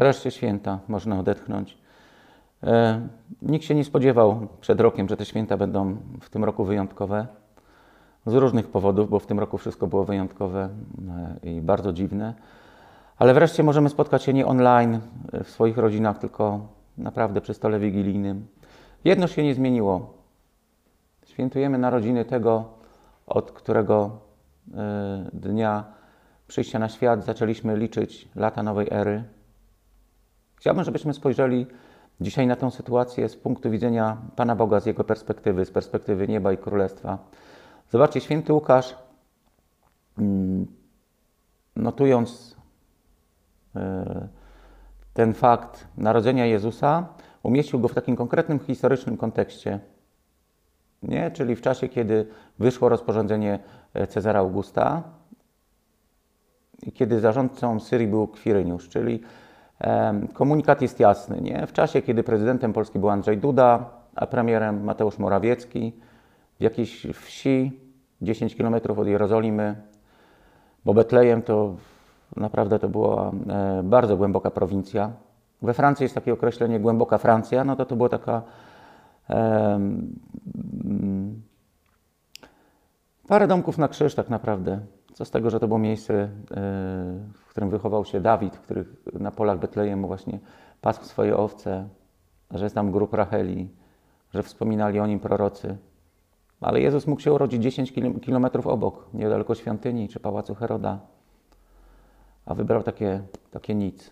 Wreszcie święta, można odetchnąć. E, nikt się nie spodziewał przed rokiem, że te święta będą w tym roku wyjątkowe. Z różnych powodów, bo w tym roku wszystko było wyjątkowe e, i bardzo dziwne. Ale wreszcie możemy spotkać się nie online e, w swoich rodzinach, tylko naprawdę przy stole wigilijnym. Jedno się nie zmieniło. Świętujemy narodziny tego, od którego dnia przyjścia na świat zaczęliśmy liczyć lata nowej ery. Chciałbym, żebyśmy spojrzeli dzisiaj na tę sytuację z punktu widzenia Pana Boga, z Jego perspektywy, z perspektywy nieba i królestwa. Zobaczcie, święty Łukasz, mm, notując e, ten fakt narodzenia Jezusa, umieścił go w takim konkretnym historycznym kontekście. Nie? Czyli w czasie, kiedy wyszło rozporządzenie e, Cezara Augusta i kiedy zarządcą Syrii był Kwiryniusz, czyli Komunikat jest jasny. Nie? W czasie, kiedy prezydentem Polski był Andrzej Duda, a premierem Mateusz Morawiecki, w jakiejś wsi 10 km od Jerozolimy, bo Betlejem to naprawdę to była e, bardzo głęboka prowincja. We Francji jest takie określenie głęboka Francja, no to to była taka parę domków na krzyż tak naprawdę. Co z tego, że to było miejsce, e, w którym wychował się Dawid, który na polach Betlejemu właśnie pasł swoje owce, że jest tam grób Racheli, że wspominali o nim prorocy. Ale Jezus mógł się urodzić 10 kilometrów obok, niedaleko świątyni czy pałacu Heroda, a wybrał takie, takie nic.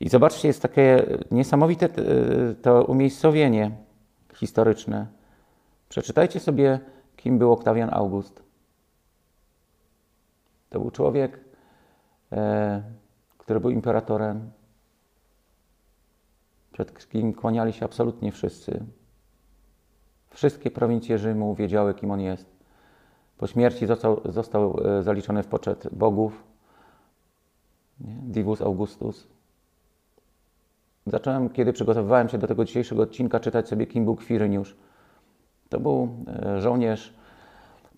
I zobaczcie, jest takie niesamowite e, to umiejscowienie historyczne. Przeczytajcie sobie, kim był Oktawian August. To był człowiek, e, który był imperatorem, przed kim kłaniali się absolutnie wszyscy. Wszystkie prowincje Rzymu wiedziały, kim on jest. Po śmierci został, został e, zaliczony w poczet bogów. Nie? Divus Augustus. Zacząłem, kiedy przygotowywałem się do tego dzisiejszego odcinka, czytać sobie, kim był Kwiryniusz. To był e, żołnierz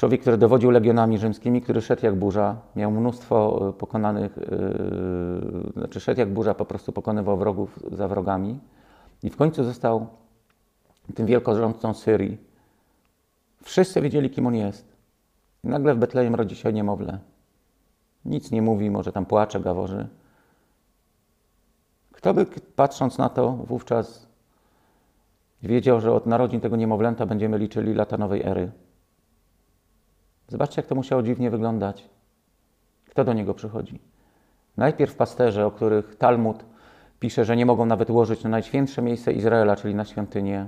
Człowiek, który dowodził legionami rzymskimi, który szedł jak burza, miał mnóstwo e, pokonanych, yy, znaczy szedł jak burza, po prostu pokonywał wrogów za wrogami. I w końcu został tym wielkorządcą Syrii. Wszyscy wiedzieli, kim on jest. I nagle w Betlejem rodzi się niemowlę. Nic nie mówi, może tam płacze, gaworzy. Kto by, patrząc na to, wówczas wiedział, że od narodzin tego niemowlęta będziemy liczyli lata nowej ery. Zobaczcie, jak to musiało dziwnie wyglądać. Kto do niego przychodzi? Najpierw pasterze, o których Talmud pisze, że nie mogą nawet łożyć na najświętsze miejsce Izraela, czyli na świątynię,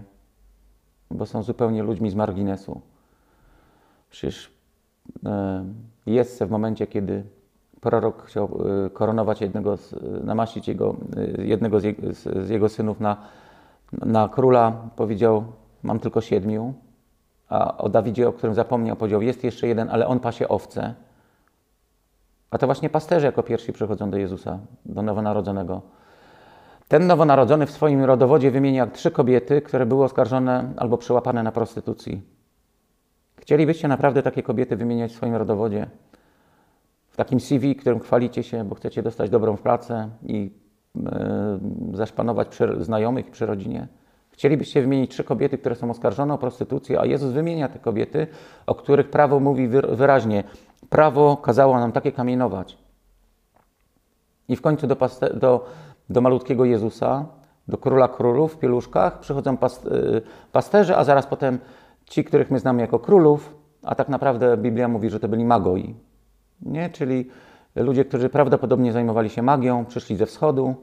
bo są zupełnie ludźmi z marginesu. Przecież e, jest w momencie, kiedy prorok chciał e, koronować jednego, z, namaścić jego, e, jednego z jego synów na, na króla, powiedział: Mam tylko siedmiu, a o Dawidzie, o którym zapomniał, powiedział, jest jeszcze jeden, ale on pasie owce. A to właśnie pasterze jako pierwsi przychodzą do Jezusa, do nowonarodzonego. Ten nowonarodzony w swoim rodowodzie wymienia trzy kobiety, które były oskarżone albo przyłapane na prostytucji. Chcielibyście naprawdę takie kobiety wymieniać w swoim rodowodzie? W takim CV, którym chwalicie się, bo chcecie dostać dobrą pracę i yy, zaszpanować przy znajomych przy rodzinie? Chcielibyście wymienić trzy kobiety, które są oskarżone o prostytucję, a Jezus wymienia te kobiety, o których prawo mówi wyraźnie. Prawo kazało nam takie kamienować. I w końcu do, do, do malutkiego Jezusa, do króla królów w pieluszkach przychodzą pas, y, pasterze, a zaraz potem ci, których my znamy jako królów, a tak naprawdę Biblia mówi, że to byli magoi. Nie? Czyli ludzie, którzy prawdopodobnie zajmowali się magią, przyszli ze wschodu,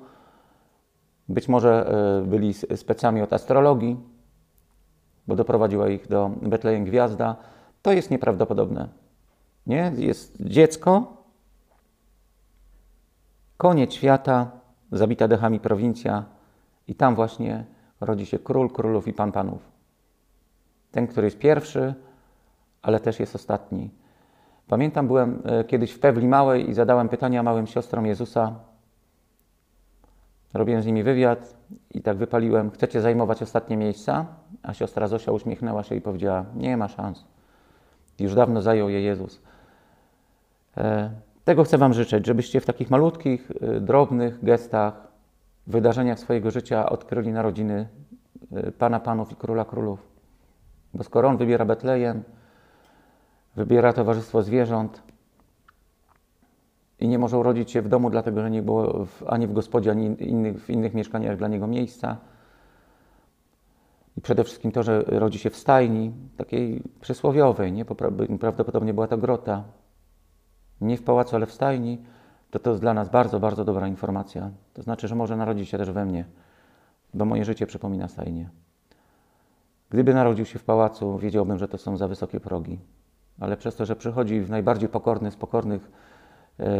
być może e, byli specjami od astrologii, bo doprowadziła ich do Betlejem Gwiazda. To jest nieprawdopodobne. Nie? Jest dziecko, koniec świata, zabita dechami prowincja i tam właśnie rodzi się król królów i pan panów. Ten, który jest pierwszy, ale też jest ostatni. Pamiętam, byłem e, kiedyś w Pewli Małej i zadałem pytania małym siostrom Jezusa, Robiłem z nimi wywiad i tak wypaliłem, chcecie zajmować ostatnie miejsca? A siostra Zosia uśmiechnęła się i powiedziała, nie ma szans. Już dawno zajął je Jezus. E, Tego chcę Wam życzyć, żebyście w takich malutkich, y, drobnych gestach, wydarzeniach swojego życia odkryli narodziny y, Pana Panów i Króla Królów. Bo skoro On wybiera Betlejem, wybiera towarzystwo zwierząt i nie może urodzić się w domu, dlatego że nie było w, ani w gospodzie, ani innych, w innych mieszkaniach dla Niego miejsca, i przede wszystkim to, że rodzi się w stajni, takiej przysłowiowej, nie? Prawdopodobnie była to grota, nie w pałacu, ale w stajni, to to jest dla nas bardzo, bardzo dobra informacja. To znaczy, że może narodzić się też we mnie, bo moje życie przypomina stajnię. Gdyby narodził się w pałacu, wiedziałbym, że to są za wysokie progi. Ale przez to, że przychodzi w najbardziej pokorny z pokornych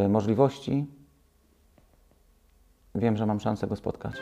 możliwości, wiem, że mam szansę go spotkać.